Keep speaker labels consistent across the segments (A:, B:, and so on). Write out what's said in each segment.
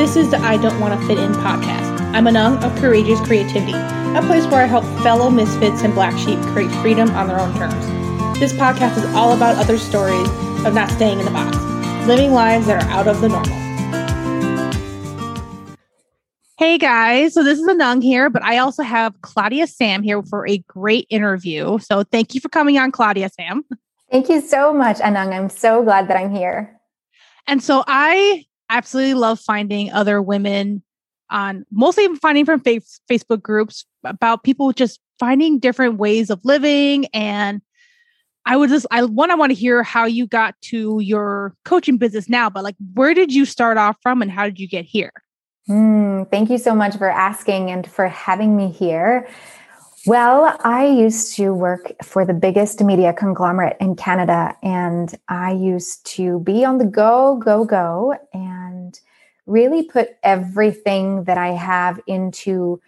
A: This is the I Don't Want to Fit In podcast. I'm Anung of Courageous Creativity, a place where I help fellow misfits and black sheep create freedom on their own terms. This podcast is all about other stories of not staying in the box, living lives that are out of the normal. Hey guys, so this is Anung here, but I also have Claudia Sam here for a great interview. So thank you for coming on, Claudia Sam.
B: Thank you so much, Anung. I'm so glad that I'm here.
A: And so I absolutely love finding other women on mostly finding from face, Facebook groups about people just finding different ways of living and I would just I one I want to hear how you got to your coaching business now, but like where did you start off from and how did you get here?
B: Mm, thank you so much for asking and for having me here. Well, I used to work for the biggest media conglomerate in Canada, and I used to be on the go, go, go, and really put everything that I have into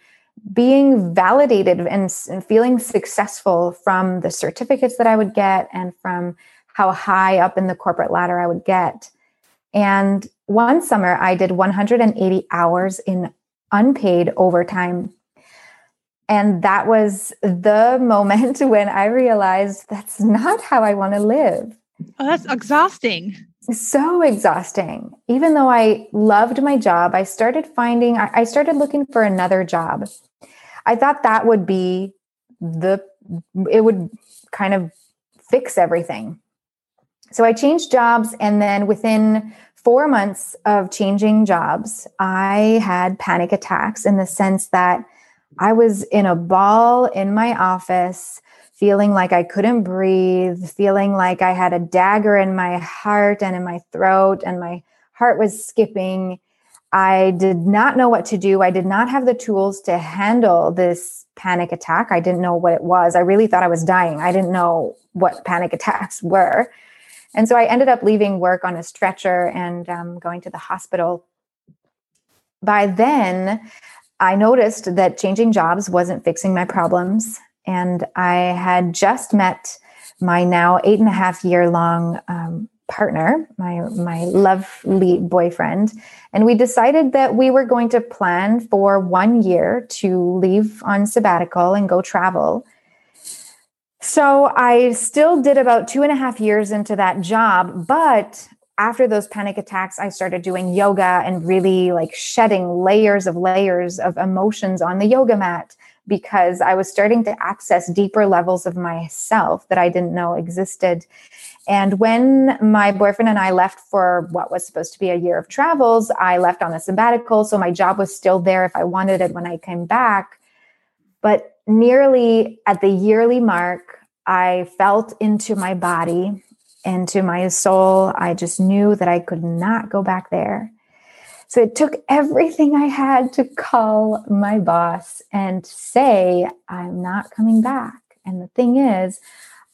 B: being validated and, and, feeling successful from the certificates that I would get and from how high up in the corporate ladder I would get. And one summer, I did 180 hours in unpaid overtime and that was the moment when I realized that's not how I want to live.
A: Oh, that's exhausting.
B: So exhausting. Even though I loved my job, I started finding, I started looking for another job. I thought that would be the, it would kind of fix everything. So I changed jobs. And then within four months of changing jobs, I had panic attacks in the sense that I was in a ball in my office, feeling like I couldn't breathe, feeling like I had a dagger in my heart and in my throat, and my heart was skipping. I did not know what to do. I did not have the tools to handle this panic attack. I didn't know what it was. I really thought I was dying. I didn't know what panic attacks were. And so I ended up leaving work on a stretcher and um, going to the hospital. By then, I noticed that changing jobs wasn't fixing my problems. And I had just met my now eight and a half year long um, partner, my, my lovely boyfriend. And we decided that we were going to plan for one year to leave on sabbatical and go travel. So I still did about two and a half years into that job, but after those panic attacks, I started doing yoga and really like shedding layers of layers of emotions on the yoga mat because I was starting to access deeper levels of myself that I didn't know existed. And when my boyfriend and I left for what was supposed to be a year of travels, I left on a sabbatical. So my job was still there if I wanted it when I came back. But nearly at the yearly mark, I felt into my body and to my soul, I just knew that I could not go back there. So it took everything I had to call my boss and say, I'm not coming back. And the thing is,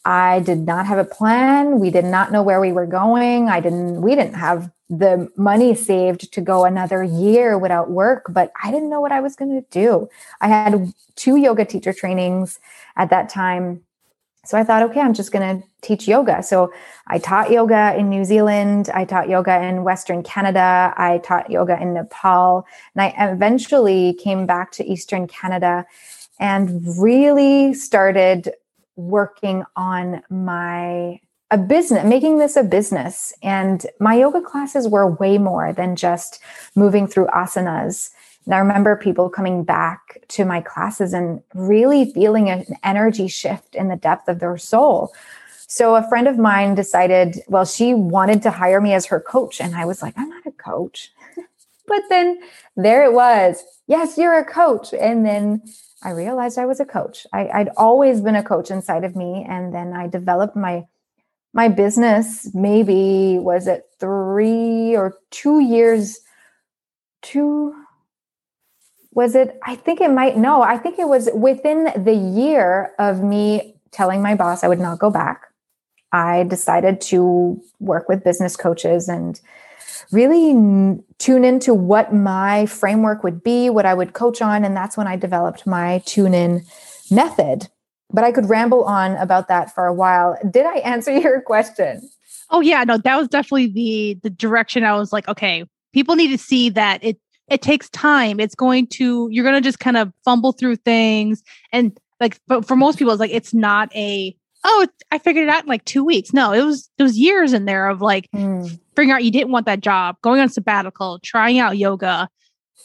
B: I did not have a plan. We did not know where we were going. I didn't, we didn't have the money saved to go another year without work, but I didn't know what I was going to do. I had two yoga teacher trainings at that time so I thought, okay, I'm just going to teach yoga. So I taught yoga in New Zealand. I taught yoga in Western Canada. I taught yoga in Nepal. And I eventually came back to Eastern Canada and really started working on my a business making this a business and my yoga classes were way more than just moving through asanas and I remember people coming back to my classes and really feeling an energy shift in the depth of their soul. So a friend of mine decided, well, she wanted to hire me as her coach. And I was like, I'm not a coach. but then there it was. Yes, you're a coach. And then I realized I was a coach. I, I'd always been a coach inside of me. And then I developed my my business maybe was it three or two years two was it i think it might no i think it was within the year of me telling my boss i would not go back i decided to work with business coaches and really n- tune into what my framework would be what i would coach on and that's when i developed my tune in method. But i could ramble on about that for a while. Did i answer your question?
A: Oh yeah no that was definitely the the direction i was like okay people need to see that it it takes time. It's going to, you're going to just kind of fumble through things. And like, but for most people, it's like, it's not a, oh, I figured it out in like two weeks. No, it was, it was years in there of like mm. figuring out you didn't want that job, going on sabbatical, trying out yoga,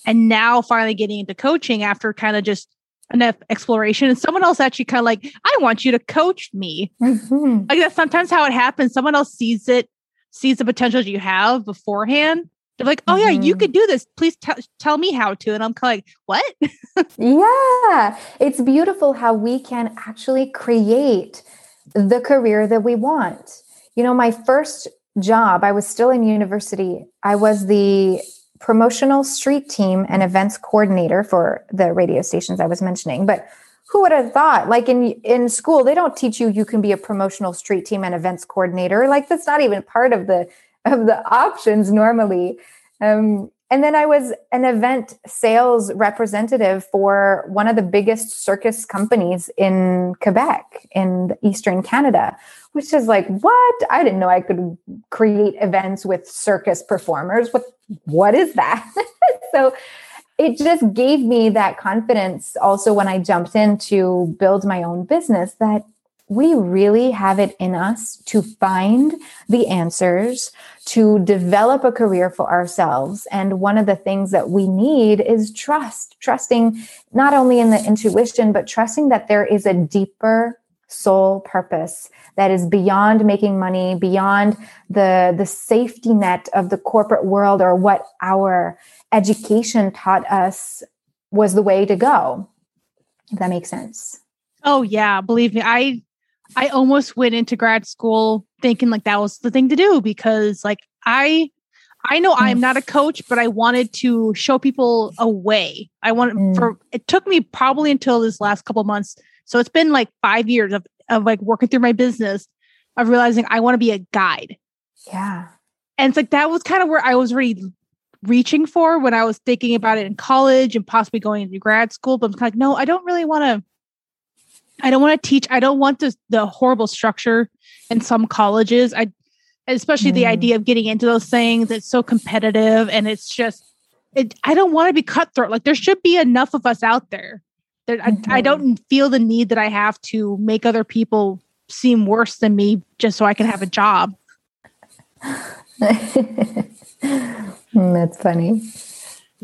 A: and now finally getting into coaching after kind of just enough exploration. And someone else actually kind of like, I want you to coach me. Mm-hmm. Like that's sometimes how it happens. Someone else sees it, sees the potential you have beforehand they're like, oh, yeah, mm-hmm. you could do this. Please t- tell me how to. And I'm kind of like, what?
B: yeah. It's beautiful how we can actually create the career that we want. You know, my first job, I was still in university. I was the promotional street team and events coordinator for the radio stations I was mentioning. But who would have thought like in in school they don't teach you you can be a promotional street team and events coordinator like that's not even part of the of the options normally. Um, and then I was an event sales representative for one of the biggest circus companies in Quebec, in Eastern Canada, which is like, what? I didn't know I could create events with circus performers. What, what is that? so it just gave me that confidence also when I jumped in to build my own business that we really have it in us to find the answers, to develop a career for ourselves. And one of the things that we need is trust, trusting not only in the intuition, but trusting that there is a deeper soul purpose that is beyond making money, beyond the, the safety net of the corporate world or what our education taught us was the way to go. If that makes sense.
A: Oh yeah, believe me, I I almost went into grad school thinking like that was the thing to do because like I I know I'm not a coach, but I wanted to show people a way. I wanted mm. for it took me probably until this last couple months. So it's been like five years of, of like working through my business of realizing I want to be a guide.
B: Yeah.
A: And it's like that was kind of where I was really reaching for when I was thinking about it in college and possibly going into grad school. But I'm kind of like, no, I don't really want to I don't want to teach. I don't want the the horrible structure in some colleges. I especially mm. the idea of getting into those things. It's so competitive and it's just it I don't want to be cutthroat. Like there should be enough of us out there. That mm-hmm. I, I don't mm-hmm. feel the need that I have to make other people seem worse than me just so I can have a job.
B: That's funny.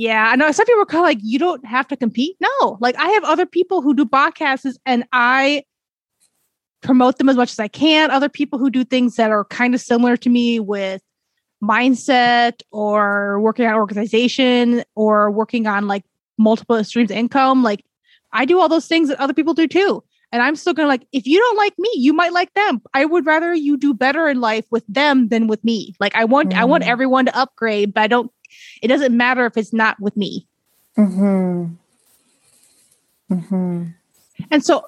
A: Yeah, I know some people are kind of like, you don't have to compete. No, like I have other people who do podcasts and I promote them as much as I can. Other people who do things that are kind of similar to me with mindset or working on organization or working on like multiple streams of income. Like I do all those things that other people do too. And I'm still gonna like, if you don't like me, you might like them. I would rather you do better in life with them than with me. Like I want, mm. I want mm. everyone to upgrade, but I don't it doesn't matter if it's not with me.
B: Hmm. Hmm.
A: And so,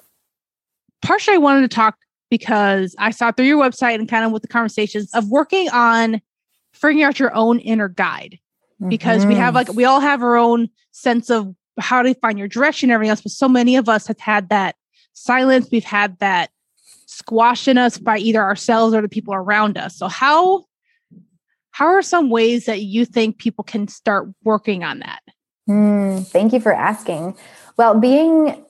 A: partially, I wanted to talk because I saw through your website and kind of with the conversations of working on figuring out your own inner guide. Because mm-hmm. we have like we all have our own sense of how to find your direction and everything else, but so many of us have had that silence. We've had that squashed in us by either ourselves or the people around us. So how how are some ways that you think people can start working on that?
B: Mm, thank you for asking. Well, being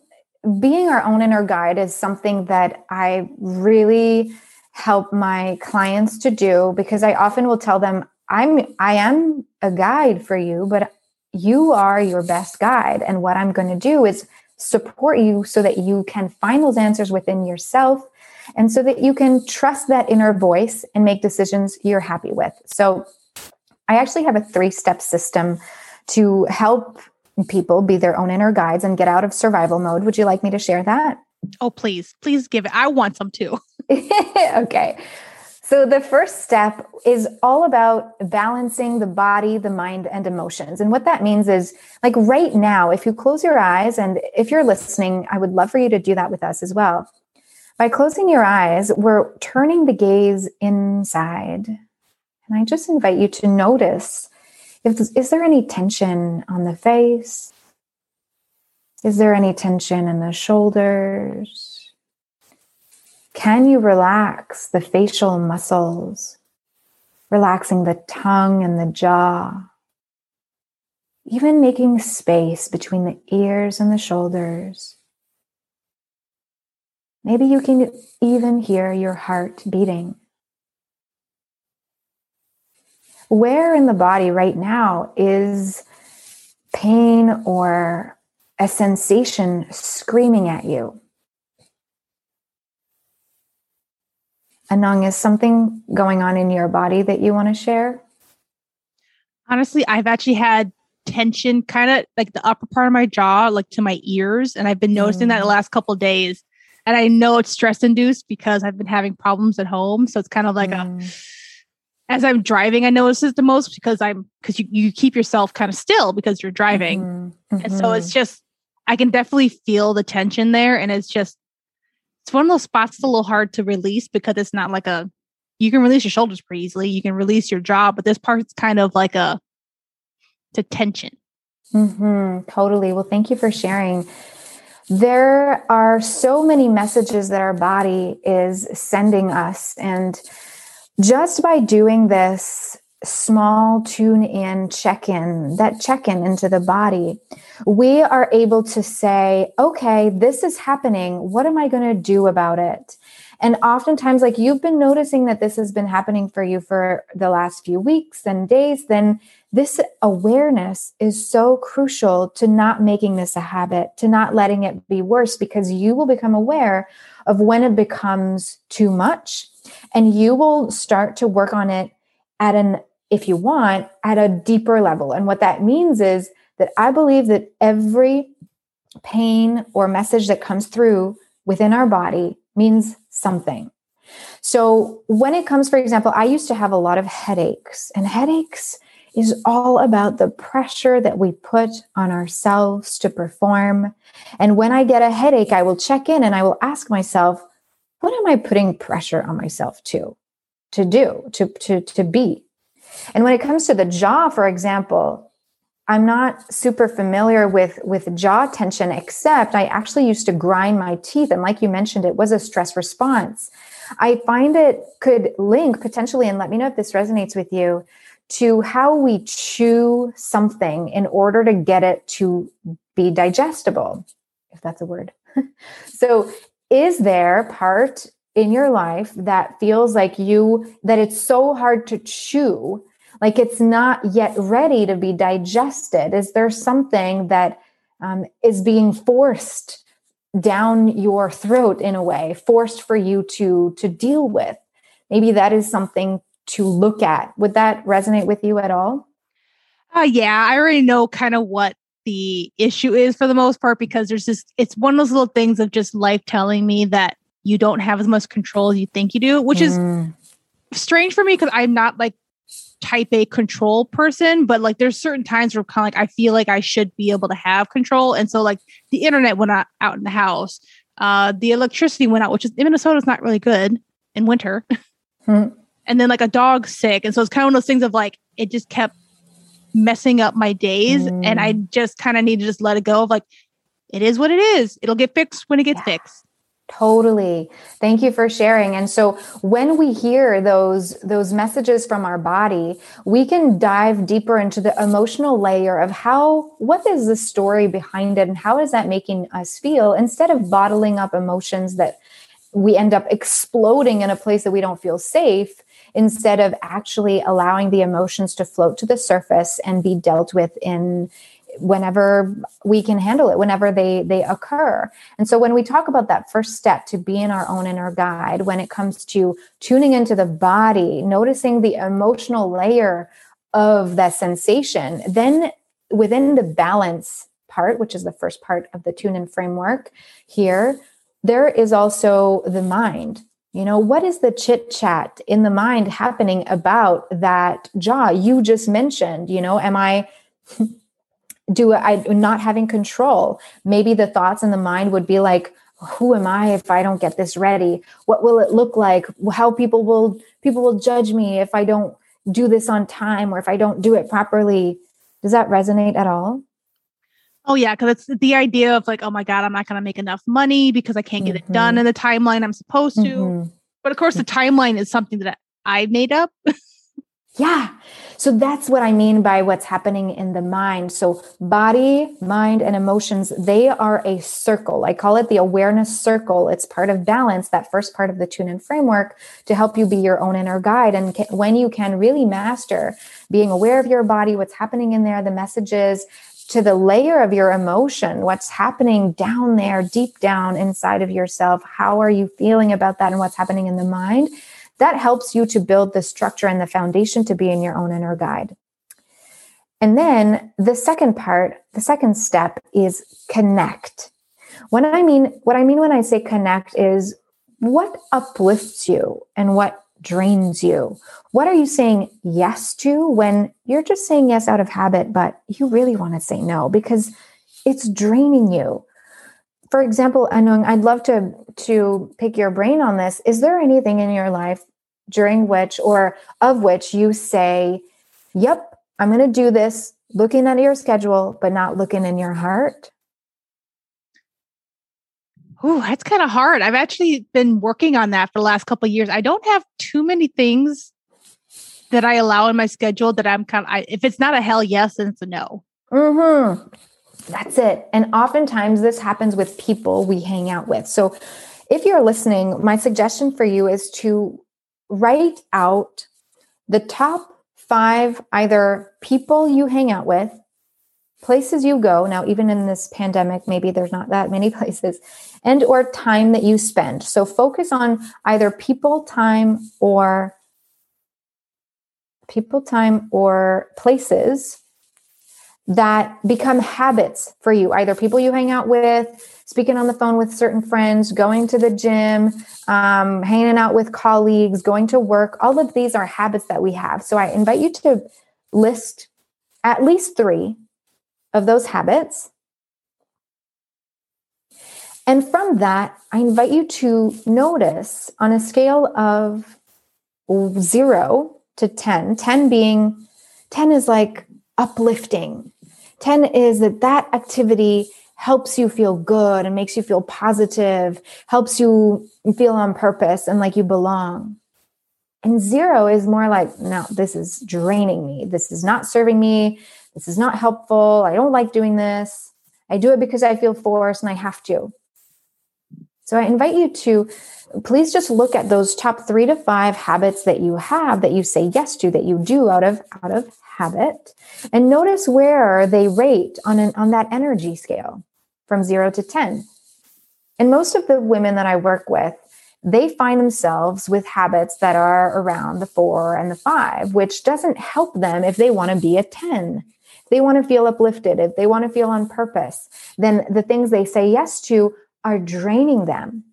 B: being our own inner guide is something that I really help my clients to do because I often will tell them I'm I am a guide for you, but you are your best guide and what I'm going to do is support you so that you can find those answers within yourself and so that you can trust that inner voice and make decisions you're happy with. So, I actually have a three step system to help people be their own inner guides and get out of survival mode. Would you like me to share that?
A: Oh, please, please give it. I want some too.
B: okay. So, the first step is all about balancing the body, the mind, and emotions. And what that means is like right now, if you close your eyes, and if you're listening, I would love for you to do that with us as well. By closing your eyes, we're turning the gaze inside. And I just invite you to notice if is there any tension on the face? Is there any tension in the shoulders? Can you relax the facial muscles, relaxing the tongue and the jaw? even making space between the ears and the shoulders. Maybe you can even hear your heart beating. Where in the body right now is pain or a sensation screaming at you? Anang, is something going on in your body that you want to share?
A: Honestly, I've actually had tension kind of like the upper part of my jaw, like to my ears. And I've been noticing mm. that the last couple days. And I know it's stress induced because I've been having problems at home. So it's kind of like mm. a as I'm driving, I notice it the most because I'm because you, you keep yourself kind of still because you're driving. Mm-hmm. And so it's mm-hmm. just I can definitely feel the tension there. And it's just it's one of those spots that's a little hard to release because it's not like a you can release your shoulders pretty easily. You can release your jaw, but this part's kind of like a to tension.
B: Mm-hmm, totally. Well, thank you for sharing. There are so many messages that our body is sending us. And just by doing this small tune in check in, that check in into the body, we are able to say, okay, this is happening. What am I going to do about it? And oftentimes, like you've been noticing that this has been happening for you for the last few weeks and days, then this awareness is so crucial to not making this a habit, to not letting it be worse, because you will become aware of when it becomes too much and you will start to work on it at an if you want, at a deeper level. And what that means is that I believe that every pain or message that comes through within our body means something. So, when it comes, for example, I used to have a lot of headaches, and headaches is all about the pressure that we put on ourselves to perform. And when I get a headache, I will check in and I will ask myself, what am I putting pressure on myself to? To do, to, to, to be. And when it comes to the jaw, for example, I'm not super familiar with with jaw tension except I actually used to grind my teeth and like you mentioned it was a stress response. I find it could link potentially and let me know if this resonates with you to how we chew something in order to get it to be digestible if that's a word. so is there part in your life that feels like you that it's so hard to chew like it's not yet ready to be digested. Is there something that um, is being forced down your throat in a way forced for you to to deal with? Maybe that is something to look at. Would that resonate with you at all?
A: Uh, yeah i already know kind of what the issue is for the most part because there's just it's one of those little things of just life telling me that you don't have as much control as you think you do which mm. is strange for me because i'm not like type A control person, but like there's certain times where kind of like I feel like I should be able to have control. And so like the internet went out, out in the house. Uh the electricity went out, which is in Minnesota is not really good in winter. Hmm. And then like a dog's sick. And so it's kind of one of those things of like it just kept messing up my days. Mm. And I just kind of need to just let it go of like it is what it is. It'll get fixed when it gets yeah. fixed.
B: Totally. Thank you for sharing. And so when we hear those those messages from our body, we can dive deeper into the emotional layer of how what is the story behind it and how is that making us feel instead of bottling up emotions that we end up exploding in a place that we don't feel safe instead of actually allowing the emotions to float to the surface and be dealt with in whenever we can handle it whenever they they occur. And so when we talk about that first step to be in our own inner guide when it comes to tuning into the body noticing the emotional layer of that sensation then within the balance part which is the first part of the tune in framework here there is also the mind. You know what is the chit chat in the mind happening about that jaw? You just mentioned you know am i do I not having control? Maybe the thoughts in the mind would be like, who am I if I don't get this ready? What will it look like? How people will people will judge me if I don't do this on time or if I don't do it properly. Does that resonate at all?
A: Oh yeah, because it's the idea of like, oh my god, I'm not going to make enough money because I can't get mm-hmm. it done in the timeline I'm supposed to. Mm-hmm. But of course, the timeline is something that I made up.
B: Yeah. So that's what I mean by what's happening in the mind. So body, mind, and emotions, they are a circle. I call it the awareness circle. It's part of balance, that first part of the tune in framework to help you be your own inner guide. And when you can really master being aware of your body, what's happening in there, the messages, to the layer of your emotion, what's happening down there, deep down inside of yourself. How are you feeling about that and what's happening in the mind? That helps you to build the structure and the foundation to be in your own inner guide. And then the second part, the second step is connect. When I mean, what I mean when I say connect is what uplifts you and what drains you? What are you saying yes to when you're just saying yes out of habit, but you really want to say no because it's draining you? For example, know I'd love to to pick your brain on this. Is there anything in your life during which or of which you say, Yep, I'm going to do this, looking at your schedule, but not looking in your heart?
A: Oh, that's kind of hard. I've actually been working on that for the last couple of years. I don't have too many things that I allow in my schedule that I'm kind of, I, if it's not a hell yes, then it's a no.
B: Mm-hmm. That's it. And oftentimes this happens with people we hang out with. So if you're listening, my suggestion for you is to write out the top five either people you hang out with, places you go. Now, even in this pandemic, maybe there's not that many places, and or time that you spend. So focus on either people, time, or people, time, or places that become habits for you. Either people you hang out with speaking on the phone with certain friends going to the gym um, hanging out with colleagues going to work. All of these are habits that we have. So i invite you to list at least three of those habits. And from that i invite you to notice on a scale of zero to 10 10 being 10 is like uplifting 10 is that that activity helps you feel good and makes you feel positive, helps you feel on purpose and like you belong. And zero is more like, no, this is draining me. This is not serving me. This is not helpful. I don't like doing this. I do it because I feel forced and I have to. So I invite you to please just look at those top three to five habits that you have that you say yes to, that you do out of out of habit. And notice where they rate on an on that energy scale from 0 to 10 and most of the women that i work with they find themselves with habits that are around the 4 and the 5 which doesn't help them if they want to be a 10 they want to feel uplifted if they want to feel on purpose then the things they say yes to are draining them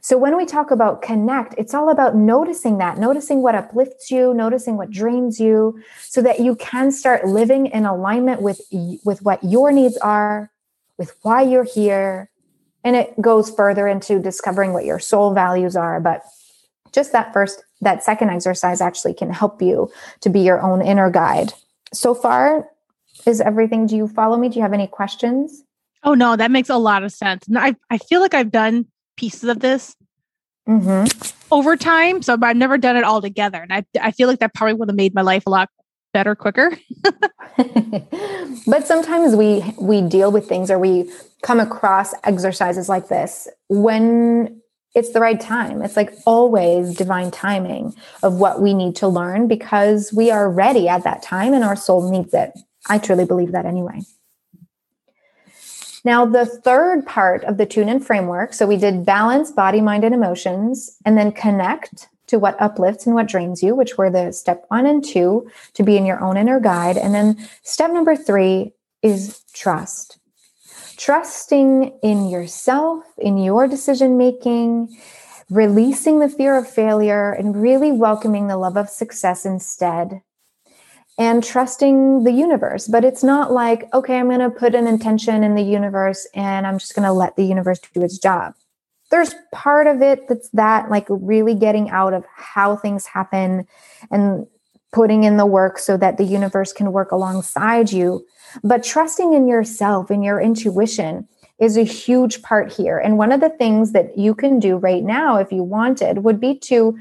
B: so when we talk about connect, it's all about noticing that, noticing what uplifts you, noticing what drains you, so that you can start living in alignment with, with what your needs are, with why you're here. And it goes further into discovering what your soul values are. But just that first, that second exercise actually can help you to be your own inner guide. So far, is everything? Do you follow me? Do you have any questions?
A: Oh no, that makes a lot of sense. I I feel like I've done pieces of this mm-hmm. over time. So I've never done it all together. And I, I feel like that probably would have made my life a lot better quicker.
B: but sometimes we we deal with things or we come across exercises like this when it's the right time. It's like always divine timing of what we need to learn because we are ready at that time and our soul needs it. I truly believe that anyway. Now, the third part of the tune in framework so we did balance body, mind, and emotions, and then connect to what uplifts and what drains you, which were the step one and two to be in your own inner guide. And then step number three is trust. Trusting in yourself, in your decision making, releasing the fear of failure, and really welcoming the love of success instead and trusting the universe. But it's not like, okay, I'm going to put an intention in the universe and I'm just going to let the universe do its job. There's part of it that's that, like really getting out of how things happen and putting in the work so that the universe can work alongside you. But trusting in yourself, in your intuition, is a huge part here. And one of the things that you can do right now, if you wanted, would be to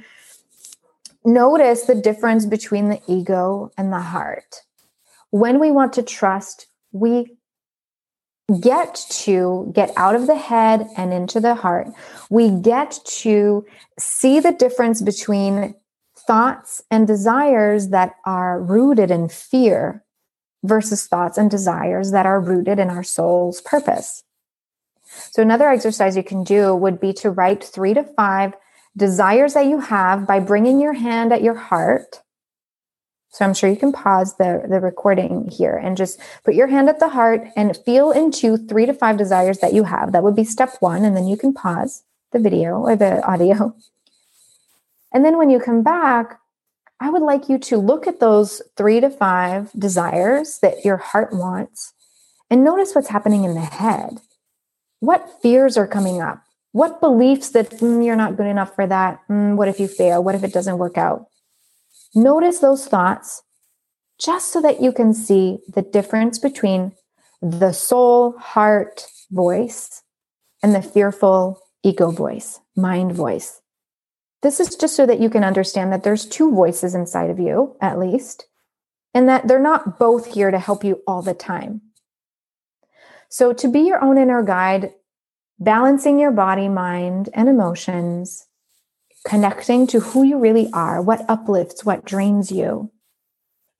B: notice the difference between the ego and the heart. When we want to trust, we get to get out of the head and into the heart. We get to see the difference between thoughts and desires that are rooted in fear versus thoughts and desires that are rooted in our soul's purpose. So, another exercise you can do would be to write three to five desires that you have by bringing your hand at your heart. So, I'm sure you can pause the, the recording here and just put your hand at the heart and feel into three to five desires that you have. That would be step one. And then you can pause the video or the audio. And then when you come back, I would like you to look at those three to five desires that your heart wants and notice what's happening in the head. What fears are coming up? What beliefs that mm, you're not good enough for that? Mm, what if you fail? What if it doesn't work out? Notice those thoughts just so that you can see the difference between the soul, heart voice and the fearful ego voice, mind voice. This is just so that you can understand that there's two voices inside of you, at least, and that they're not both here to help you all the time. So, to be your own inner guide, balancing your body, mind, and emotions, connecting to who you really are, what uplifts, what drains you.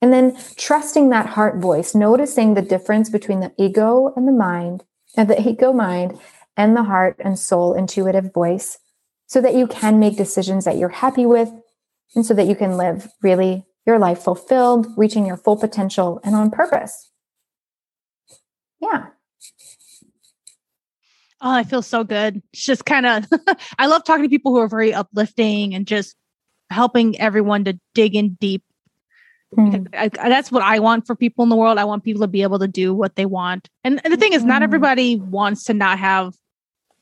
B: And then trusting that heart voice, noticing the difference between the ego and the mind, and the ego mind and the heart and soul intuitive voice, so that you can make decisions that you're happy with and so that you can live really your life fulfilled, reaching your full potential and on purpose. Yeah.
A: Oh, I feel so good. It's just kind of, I love talking to people who are very uplifting and just helping everyone to dig in deep. Mm. I, I, that's what I want for people in the world. I want people to be able to do what they want. And, and the thing is, not hmm. everybody wants to not have,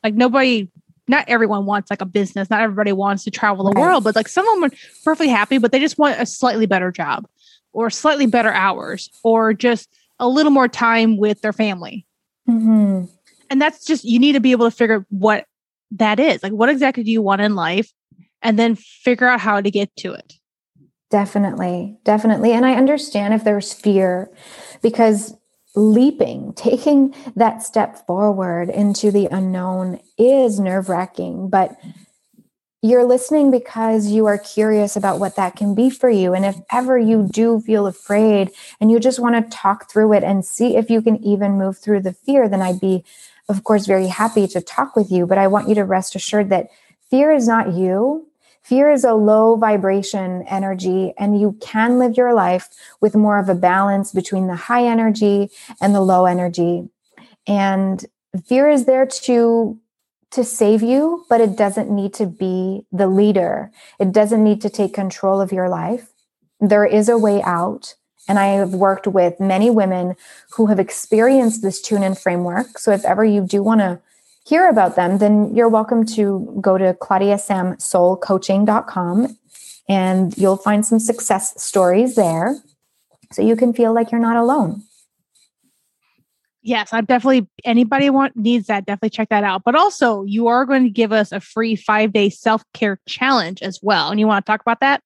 A: like, nobody not everyone wants like a business. Not everybody wants to travel the right. world, but like someone are perfectly happy, but they just want a slightly better job or slightly better hours or just a little more time with their family. Mm-hmm. And that's just, you need to be able to figure what that is. Like, what exactly do you want in life? And then figure out how to get to it.
B: Definitely. Definitely. And I understand if there's fear because leaping, taking that step forward into the unknown is nerve wracking, but you're listening because you are curious about what that can be for you. And if ever you do feel afraid and you just want to talk through it and see if you can even move through the fear, then I'd be, of course, very happy to talk with you. But I want you to rest assured that fear is not you. Fear is a low vibration energy, and you can live your life with more of a balance between the high energy and the low energy. And fear is there to to save you, but it doesn't need to be the leader. It doesn't need to take control of your life. There is a way out. And I have worked with many women who have experienced this tune in framework. So if ever you do want to hear about them, then you're welcome to go to claudiasamsoulcoaching.com and you'll find some success stories there so you can feel like you're not alone.
A: Yes, I'm definitely anybody want needs that definitely check that out. But also, you are going to give us a free 5-day self-care challenge as well. And you want to talk about that?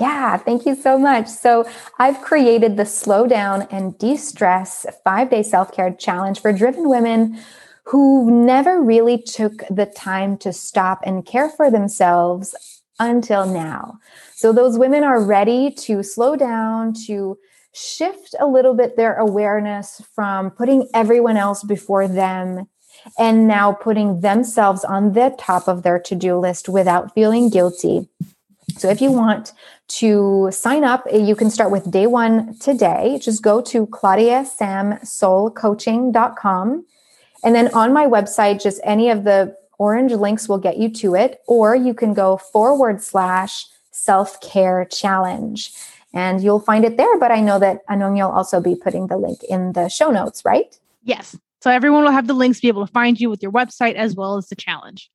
B: Yeah, thank you so much. So, I've created the slow down and de-stress 5-day self-care challenge for driven women who never really took the time to stop and care for themselves until now. So those women are ready to slow down, to shift a little bit their awareness from putting everyone else before them and now putting themselves on the top of their to do list without feeling guilty. So if you want to sign up, eh, you can start with day one today. Just go to claudiasamsoulcoaching.com and then on my website, just any of the orange links will get you to it, or you can go forward slash self care challenge and you'll find it there. But I know that Anonya will also be putting the link in the show notes, right?
A: Yes. So everyone will have the links be able to find you with your website as well as the challenge.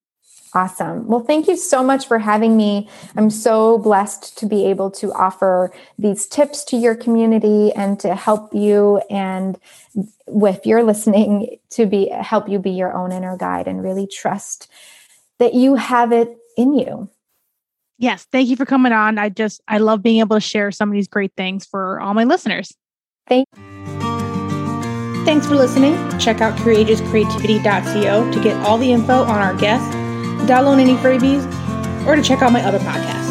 B: Awesome. Well, thank you so much for having me. I'm so blessed to be able to offer these tips to your community and to help you and with your listening to be help you be your own inner guide and really trust that you have it in you.
A: Yes, thank you for coming on. I just I love being able to share some of these great things for all my listeners.
B: Thank
A: Thanks for listening. Check out courageouscreativity.co to get all the info on our guests download any freebies, or to check out my other podcast.